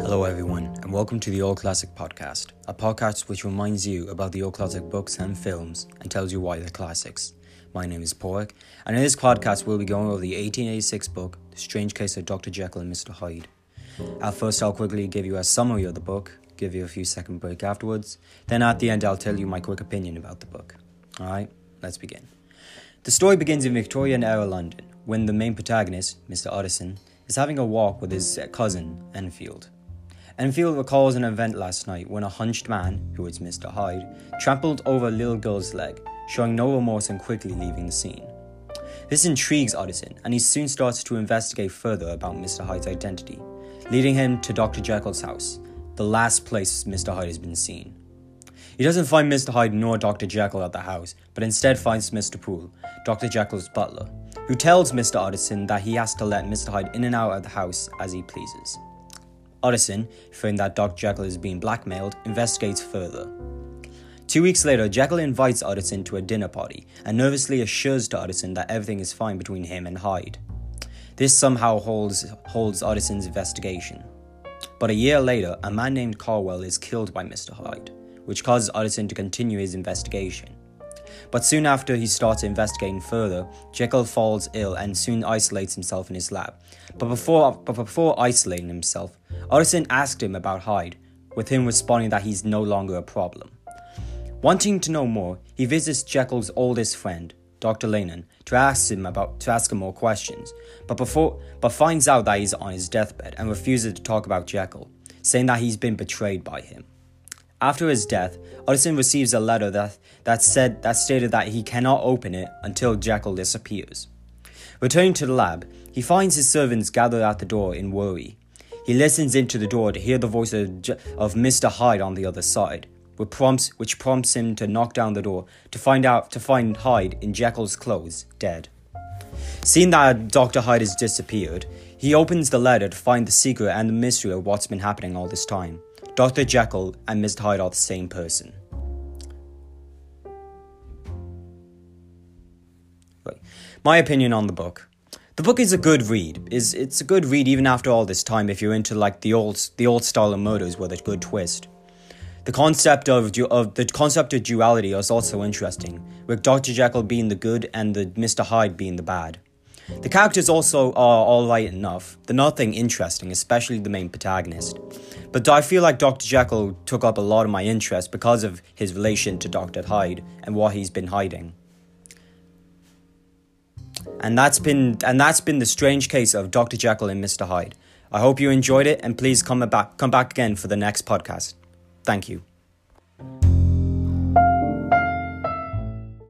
Hello, everyone, and welcome to the Old Classic Podcast, a podcast which reminds you about the old classic books and films and tells you why they're classics. My name is Porrick, and in this podcast, we'll be going over the 1886 book, The Strange Case of Dr. Jekyll and Mr. Hyde. At first, I'll quickly give you a summary of the book, give you a few second break afterwards, then at the end, I'll tell you my quick opinion about the book. Alright, let's begin. The story begins in Victorian era London, when the main protagonist, Mr. Utterson, is having a walk with his cousin, Enfield. Enfield recalls an event last night when a hunched man, who is Mr. Hyde, trampled over a little girl's leg, showing no remorse and quickly leaving the scene. This intrigues Utterson, and he soon starts to investigate further about Mr. Hyde's identity, leading him to Dr. Jekyll's house, the last place Mr. Hyde has been seen. He doesn't find Mr. Hyde nor Dr. Jekyll at the house, but instead finds Mr. Poole, Dr. Jekyll's butler, who tells Mr. Utterson that he has to let Mr. Hyde in and out of the house as he pleases. Utterson, fearing that Dr. Jekyll is being blackmailed, investigates further. Two weeks later, Jekyll invites Utterson to a dinner party and nervously assures to Utterson that everything is fine between him and Hyde. This somehow holds, holds Utterson's investigation. But a year later, a man named Carwell is killed by Mr. Hyde, which causes Utterson to continue his investigation. But soon after he starts investigating further, Jekyll falls ill and soon isolates himself in his lab. But before, but before isolating himself, Utterson asked him about Hyde, with him responding that he's no longer a problem. Wanting to know more, he visits Jekyll's oldest friend, Dr. Lanyon, to ask him about to ask him more questions, but before but finds out that he's on his deathbed and refuses to talk about Jekyll, saying that he's been betrayed by him. After his death, Utterson receives a letter that, that said that stated that he cannot open it until Jekyll disappears. Returning to the lab, he finds his servants gathered at the door in worry. He listens into the door to hear the voice of, of Mr. Hyde on the other side, which prompts, which prompts him to knock down the door to find out to find Hyde in Jekyll's clothes, dead. Seeing that Dr. Hyde has disappeared, he opens the letter to find the secret and the mystery of what's been happening all this time. Dr. Jekyll and Mr. Hyde are the same person. My opinion on the book. The book is a good read. Is it's a good read even after all this time if you're into like the old the old style of murders with a good twist. The concept of, du- of the concept of duality is also interesting, with Dr. Jekyll being the good and the Mr. Hyde being the bad. The characters also are alright enough. They're nothing interesting, especially the main protagonist. But I feel like Dr. Jekyll took up a lot of my interest because of his relation to Dr. Hyde and what he's been hiding. And that's been and that's been the strange case of Dr. Jekyll and Mr. Hyde. I hope you enjoyed it and please come back come back again for the next podcast. Thank you.